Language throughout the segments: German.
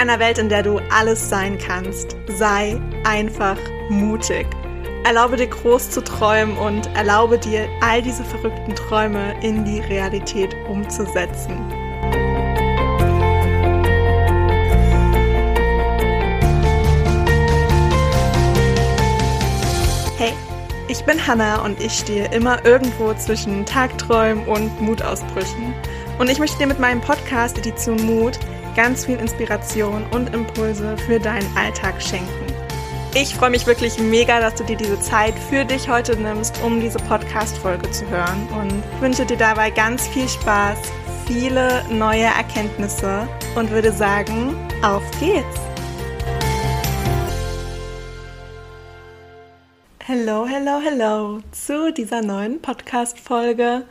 einer Welt, in der du alles sein kannst. Sei einfach mutig. Erlaube dir groß zu träumen und erlaube dir, all diese verrückten Träume in die Realität umzusetzen. Hey, ich bin Hannah und ich stehe immer irgendwo zwischen Tagträumen und Mutausbrüchen. Und ich möchte dir mit meinem Podcast Edition Mut ganz viel Inspiration und Impulse für deinen Alltag schenken. Ich freue mich wirklich mega, dass du dir diese Zeit für dich heute nimmst, um diese Podcast-Folge zu hören und wünsche dir dabei ganz viel Spaß, viele neue Erkenntnisse und würde sagen, auf geht's! Hello, hello, hello zu dieser neuen Podcast-Folge.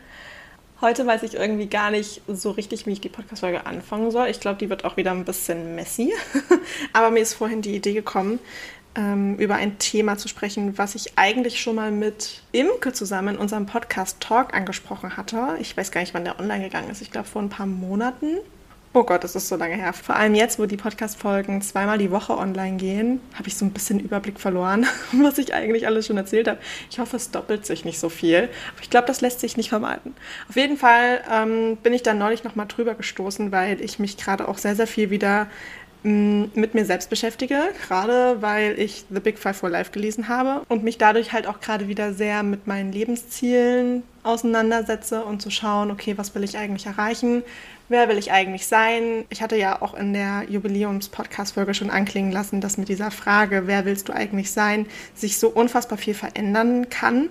Heute weiß ich irgendwie gar nicht so richtig, wie ich die Podcast-Folge anfangen soll. Ich glaube, die wird auch wieder ein bisschen messy. Aber mir ist vorhin die Idee gekommen, ähm, über ein Thema zu sprechen, was ich eigentlich schon mal mit Imke zusammen in unserem Podcast Talk angesprochen hatte. Ich weiß gar nicht, wann der online gegangen ist. Ich glaube, vor ein paar Monaten. Oh Gott, das ist so lange her. Vor allem jetzt, wo die Podcast-Folgen zweimal die Woche online gehen, habe ich so ein bisschen Überblick verloren, was ich eigentlich alles schon erzählt habe. Ich hoffe, es doppelt sich nicht so viel. Aber ich glaube, das lässt sich nicht vermeiden. Auf jeden Fall ähm, bin ich da neulich nochmal drüber gestoßen, weil ich mich gerade auch sehr, sehr viel wieder mm, mit mir selbst beschäftige, gerade weil ich The Big Five for Life gelesen habe und mich dadurch halt auch gerade wieder sehr mit meinen Lebenszielen auseinandersetze und zu schauen, okay, was will ich eigentlich erreichen, wer will ich eigentlich sein? Ich hatte ja auch in der Jubiläums-Podcast-Folge schon anklingen lassen, dass mit dieser Frage, wer willst du eigentlich sein, sich so unfassbar viel verändern kann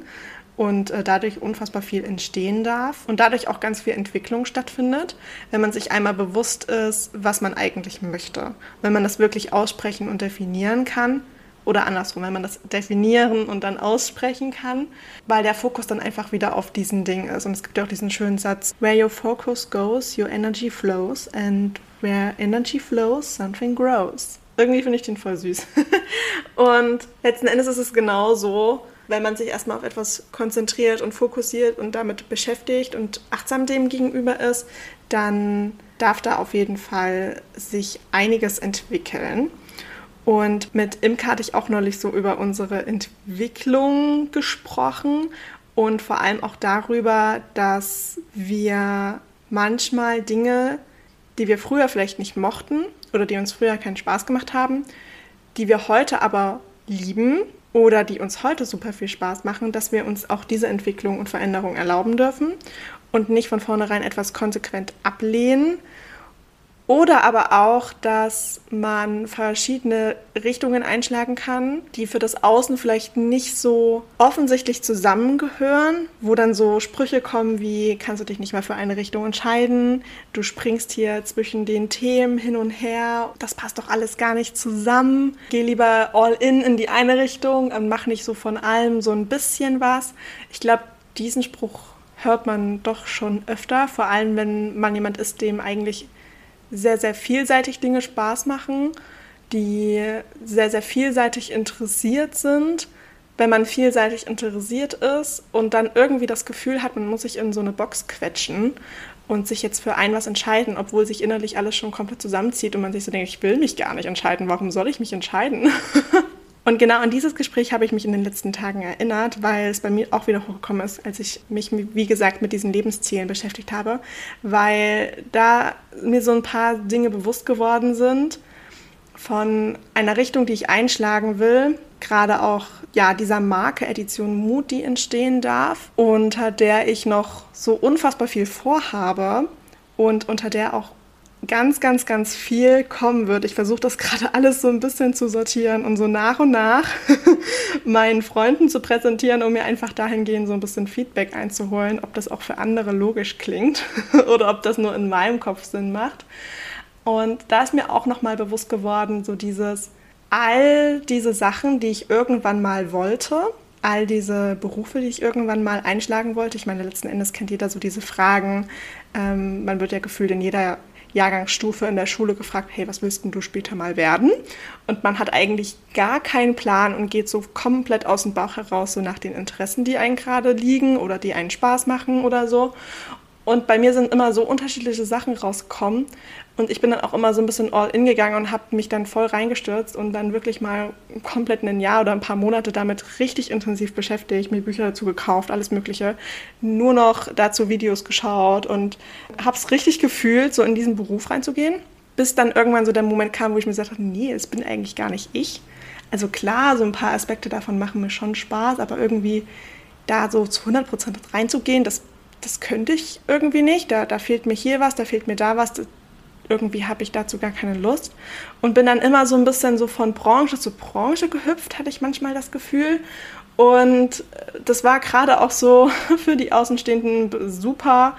und äh, dadurch unfassbar viel entstehen darf und dadurch auch ganz viel Entwicklung stattfindet, wenn man sich einmal bewusst ist, was man eigentlich möchte. Wenn man das wirklich aussprechen und definieren kann oder andersrum, wenn man das definieren und dann aussprechen kann, weil der Fokus dann einfach wieder auf diesen Ding ist. Und es gibt ja auch diesen schönen Satz, where your focus goes, your energy flows and where energy flows, something grows. Irgendwie finde ich den voll süß. und letzten Endes ist es genau so, wenn man sich erstmal auf etwas konzentriert und fokussiert und damit beschäftigt und achtsam dem gegenüber ist, dann darf da auf jeden Fall sich einiges entwickeln. Und mit Imke hatte ich auch neulich so über unsere Entwicklung gesprochen und vor allem auch darüber, dass wir manchmal Dinge, die wir früher vielleicht nicht mochten oder die uns früher keinen Spaß gemacht haben, die wir heute aber lieben oder die uns heute super viel Spaß machen, dass wir uns auch diese Entwicklung und Veränderung erlauben dürfen und nicht von vornherein etwas konsequent ablehnen, oder aber auch, dass man verschiedene Richtungen einschlagen kann, die für das Außen vielleicht nicht so offensichtlich zusammengehören, wo dann so Sprüche kommen wie, kannst du dich nicht mal für eine Richtung entscheiden, du springst hier zwischen den Themen hin und her, das passt doch alles gar nicht zusammen, geh lieber all in in die eine Richtung und mach nicht so von allem so ein bisschen was. Ich glaube, diesen Spruch hört man doch schon öfter, vor allem wenn man jemand ist, dem eigentlich sehr, sehr vielseitig Dinge Spaß machen, die sehr, sehr vielseitig interessiert sind. Wenn man vielseitig interessiert ist und dann irgendwie das Gefühl hat, man muss sich in so eine Box quetschen und sich jetzt für ein was entscheiden, obwohl sich innerlich alles schon komplett zusammenzieht und man sich so denkt, ich will mich gar nicht entscheiden, warum soll ich mich entscheiden? Und genau an dieses Gespräch habe ich mich in den letzten Tagen erinnert, weil es bei mir auch wieder hochgekommen ist, als ich mich, wie gesagt, mit diesen Lebenszielen beschäftigt habe, weil da mir so ein paar Dinge bewusst geworden sind von einer Richtung, die ich einschlagen will, gerade auch ja dieser Marke Edition Mut, die entstehen darf, unter der ich noch so unfassbar viel vorhabe und unter der auch ganz, ganz, ganz viel kommen wird. Ich versuche das gerade alles so ein bisschen zu sortieren und so nach und nach meinen Freunden zu präsentieren, um mir einfach dahingehend so ein bisschen Feedback einzuholen, ob das auch für andere logisch klingt oder ob das nur in meinem Kopf Sinn macht. Und da ist mir auch nochmal bewusst geworden, so dieses, all diese Sachen, die ich irgendwann mal wollte, all diese Berufe, die ich irgendwann mal einschlagen wollte. Ich meine, letzten Endes kennt jeder so diese Fragen. Ähm, man wird ja gefühlt in jeder Jahrgangsstufe in der Schule gefragt, hey, was willst du später mal werden? Und man hat eigentlich gar keinen Plan und geht so komplett aus dem Bauch heraus, so nach den Interessen, die einen gerade liegen oder die einen Spaß machen oder so. Und bei mir sind immer so unterschiedliche Sachen rausgekommen. Und ich bin dann auch immer so ein bisschen all in gegangen und habe mich dann voll reingestürzt und dann wirklich mal komplett ein Jahr oder ein paar Monate damit richtig intensiv beschäftigt, mir Bücher dazu gekauft, alles Mögliche. Nur noch dazu Videos geschaut und habe es richtig gefühlt, so in diesen Beruf reinzugehen. Bis dann irgendwann so der Moment kam, wo ich mir gesagt habe, nee, es bin eigentlich gar nicht ich. Also klar, so ein paar Aspekte davon machen mir schon Spaß, aber irgendwie da so zu 100% reinzugehen, das das könnte ich irgendwie nicht. Da, da fehlt mir hier was, da fehlt mir da was. Irgendwie habe ich dazu gar keine Lust. Und bin dann immer so ein bisschen so von Branche zu Branche gehüpft, hatte ich manchmal das Gefühl. Und das war gerade auch so für die Außenstehenden super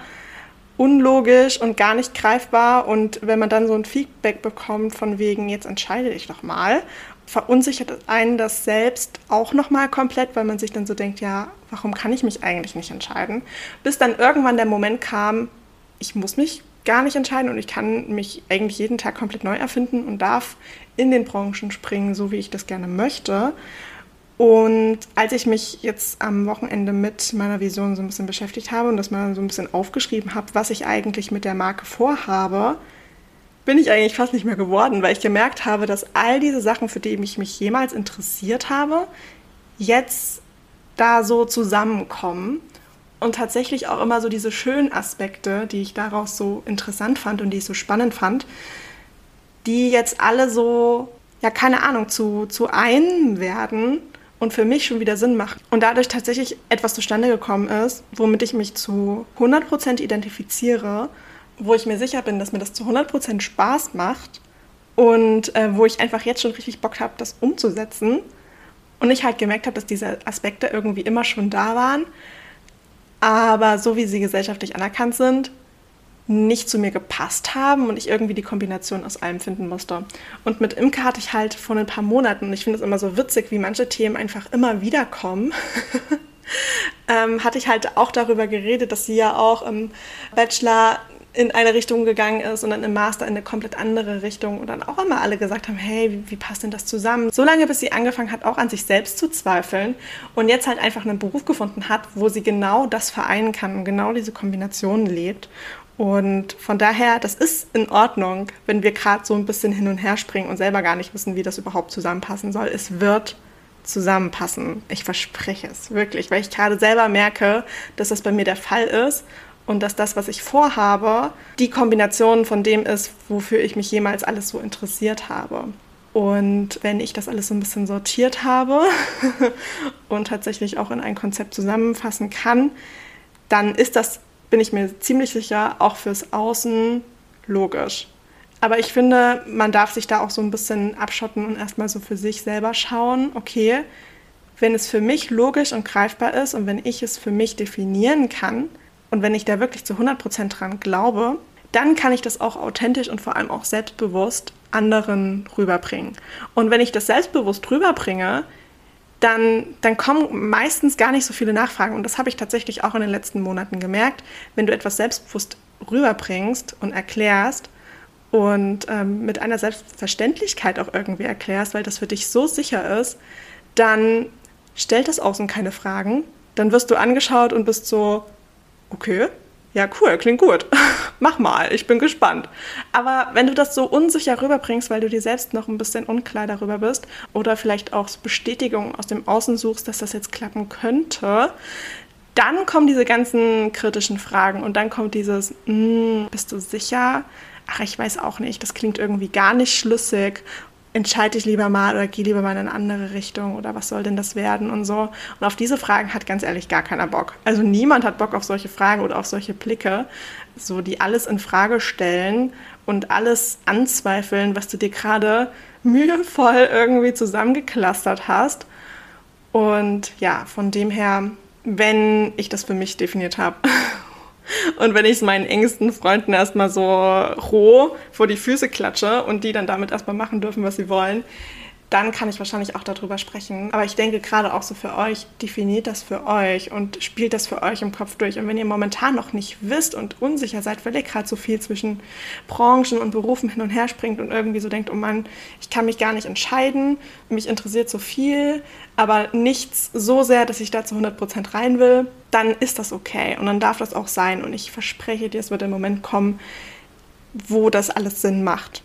unlogisch und gar nicht greifbar. Und wenn man dann so ein Feedback bekommt von wegen, jetzt entscheide ich doch mal verunsichert einen das selbst auch nochmal komplett, weil man sich dann so denkt, ja, warum kann ich mich eigentlich nicht entscheiden? Bis dann irgendwann der Moment kam, ich muss mich gar nicht entscheiden und ich kann mich eigentlich jeden Tag komplett neu erfinden und darf in den Branchen springen, so wie ich das gerne möchte. Und als ich mich jetzt am Wochenende mit meiner Vision so ein bisschen beschäftigt habe und das mal so ein bisschen aufgeschrieben habe, was ich eigentlich mit der Marke vorhabe, bin ich eigentlich fast nicht mehr geworden, weil ich gemerkt habe, dass all diese Sachen, für die ich mich jemals interessiert habe, jetzt da so zusammenkommen und tatsächlich auch immer so diese schönen Aspekte, die ich daraus so interessant fand und die ich so spannend fand, die jetzt alle so, ja, keine Ahnung, zu, zu einem werden und für mich schon wieder Sinn machen. Und dadurch tatsächlich etwas zustande gekommen ist, womit ich mich zu 100% identifiziere wo ich mir sicher bin, dass mir das zu 100% Spaß macht und äh, wo ich einfach jetzt schon richtig Bock habe, das umzusetzen. Und ich halt gemerkt habe, dass diese Aspekte irgendwie immer schon da waren, aber so wie sie gesellschaftlich anerkannt sind, nicht zu mir gepasst haben und ich irgendwie die Kombination aus allem finden musste. Und mit Imke hatte ich halt vor ein paar Monaten, und ich finde es immer so witzig, wie manche Themen einfach immer wieder kommen, ähm, hatte ich halt auch darüber geredet, dass sie ja auch im Bachelor in eine Richtung gegangen ist und dann im Master in eine komplett andere Richtung und dann auch immer alle gesagt haben, hey, wie, wie passt denn das zusammen? So lange, bis sie angefangen hat, auch an sich selbst zu zweifeln und jetzt halt einfach einen Beruf gefunden hat, wo sie genau das vereinen kann und genau diese Kombinationen lebt. Und von daher, das ist in Ordnung, wenn wir gerade so ein bisschen hin und her springen und selber gar nicht wissen, wie das überhaupt zusammenpassen soll. Es wird zusammenpassen. Ich verspreche es wirklich, weil ich gerade selber merke, dass das bei mir der Fall ist und dass das, was ich vorhabe, die Kombination von dem ist, wofür ich mich jemals alles so interessiert habe. Und wenn ich das alles so ein bisschen sortiert habe und tatsächlich auch in ein Konzept zusammenfassen kann, dann ist das, bin ich mir ziemlich sicher, auch fürs Außen logisch. Aber ich finde, man darf sich da auch so ein bisschen abschotten und erstmal so für sich selber schauen, okay, wenn es für mich logisch und greifbar ist und wenn ich es für mich definieren kann, und wenn ich da wirklich zu 100% dran glaube, dann kann ich das auch authentisch und vor allem auch selbstbewusst anderen rüberbringen. Und wenn ich das selbstbewusst rüberbringe, dann, dann kommen meistens gar nicht so viele Nachfragen. Und das habe ich tatsächlich auch in den letzten Monaten gemerkt. Wenn du etwas selbstbewusst rüberbringst und erklärst und ähm, mit einer Selbstverständlichkeit auch irgendwie erklärst, weil das für dich so sicher ist, dann stellt das Außen keine Fragen. Dann wirst du angeschaut und bist so, okay, ja, cool, klingt gut. Mach mal, ich bin gespannt. Aber wenn du das so unsicher rüberbringst, weil du dir selbst noch ein bisschen unklar darüber bist oder vielleicht auch Bestätigung aus dem Außen suchst, dass das jetzt klappen könnte, dann kommen diese ganzen kritischen Fragen und dann kommt dieses, mm, bist du sicher? Ach, ich weiß auch nicht, das klingt irgendwie gar nicht schlüssig entscheide ich lieber mal oder gehe lieber mal in eine andere Richtung oder was soll denn das werden und so. Und auf diese Fragen hat ganz ehrlich gar keiner Bock. Also niemand hat Bock auf solche Fragen oder auf solche Blicke, so die alles in Frage stellen und alles anzweifeln, was du dir gerade mühevoll irgendwie zusammengeklustert hast. Und ja, von dem her, wenn ich das für mich definiert habe und wenn ich es meinen engsten Freunden erstmal so roh vor die Füße klatsche und die dann damit erstmal machen dürfen, was sie wollen, dann kann ich wahrscheinlich auch darüber sprechen. Aber ich denke gerade auch so für euch, definiert das für euch und spielt das für euch im Kopf durch. Und wenn ihr momentan noch nicht wisst und unsicher seid, weil ihr gerade so viel zwischen Branchen und Berufen hin und her springt und irgendwie so denkt, oh Mann, ich kann mich gar nicht entscheiden, mich interessiert so viel, aber nichts so sehr, dass ich da zu 100% rein will, dann ist das okay und dann darf das auch sein. Und ich verspreche dir, es wird der Moment kommen, wo das alles Sinn macht.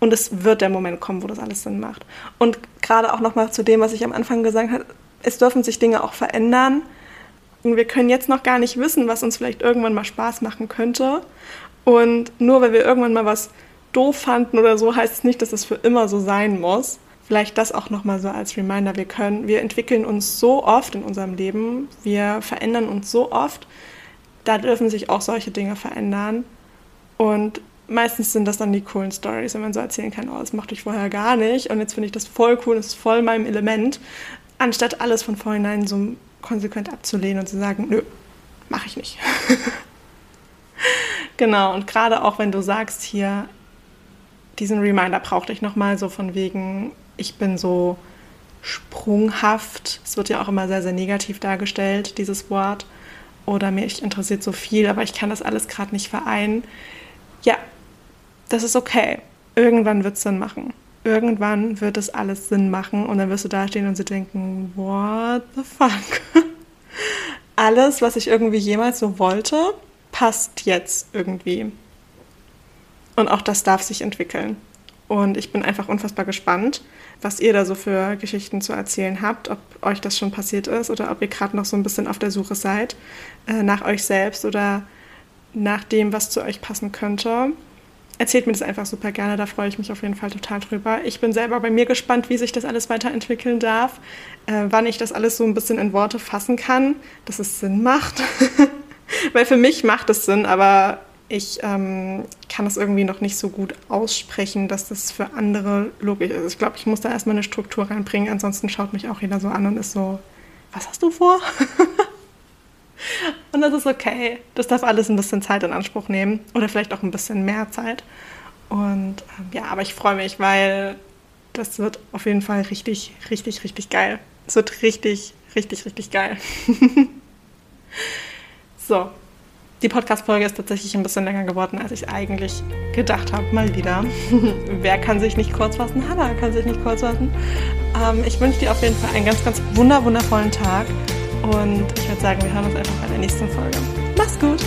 Und es wird der Moment kommen, wo das alles Sinn macht. Und gerade auch nochmal zu dem, was ich am Anfang gesagt habe, es dürfen sich Dinge auch verändern. Und wir können jetzt noch gar nicht wissen, was uns vielleicht irgendwann mal Spaß machen könnte. Und nur weil wir irgendwann mal was doof fanden oder so, heißt es nicht, dass es für immer so sein muss. Vielleicht das auch nochmal so als Reminder. Wir können, wir entwickeln uns so oft in unserem Leben, wir verändern uns so oft. Da dürfen sich auch solche Dinge verändern. Und meistens sind das dann die coolen Stories, wenn man so erzählen kann, oh, das mochte ich vorher gar nicht und jetzt finde ich das voll cool, das ist voll meinem Element, anstatt alles von vornherein so konsequent abzulehnen und zu sagen, nö, mache ich nicht. genau, und gerade auch wenn du sagst hier, diesen Reminder brauchte ich nochmal so von wegen, ich bin so sprunghaft. Es wird ja auch immer sehr, sehr negativ dargestellt, dieses Wort. Oder mich interessiert so viel, aber ich kann das alles gerade nicht vereinen. Ja, das ist okay. Irgendwann wird es Sinn machen. Irgendwann wird es alles Sinn machen und dann wirst du da stehen und sie denken, what the fuck? alles, was ich irgendwie jemals so wollte, passt jetzt irgendwie. Und auch das darf sich entwickeln. Und ich bin einfach unfassbar gespannt, was ihr da so für Geschichten zu erzählen habt, ob euch das schon passiert ist oder ob ihr gerade noch so ein bisschen auf der Suche seid äh, nach euch selbst oder nach dem, was zu euch passen könnte erzählt mir das einfach super gerne. Da freue ich mich auf jeden Fall total drüber. Ich bin selber bei mir gespannt, wie sich das alles weiterentwickeln darf, äh, wann ich das alles so ein bisschen in Worte fassen kann, dass es Sinn macht. Weil für mich macht es Sinn, aber ich ähm, kann es irgendwie noch nicht so gut aussprechen, dass das für andere logisch ist. Ich glaube, ich muss da erstmal eine Struktur reinbringen, ansonsten schaut mich auch jeder so an und ist so, was hast du vor? Und das ist okay. Das darf alles ein bisschen Zeit in Anspruch nehmen. Oder vielleicht auch ein bisschen mehr Zeit. Und ähm, ja, aber ich freue mich, weil das wird auf jeden Fall richtig, richtig, richtig geil. Es wird richtig, richtig, richtig geil. so, die Podcast-Folge ist tatsächlich ein bisschen länger geworden, als ich eigentlich gedacht habe. Mal wieder. Wer kann sich nicht kurz fassen? Hannah kann sich nicht kurz fassen. Ähm, ich wünsche dir auf jeden Fall einen ganz, ganz wunder, wundervollen Tag. Und ich würde sagen, wir hören uns einfach bei der nächsten Folge. Mach's gut!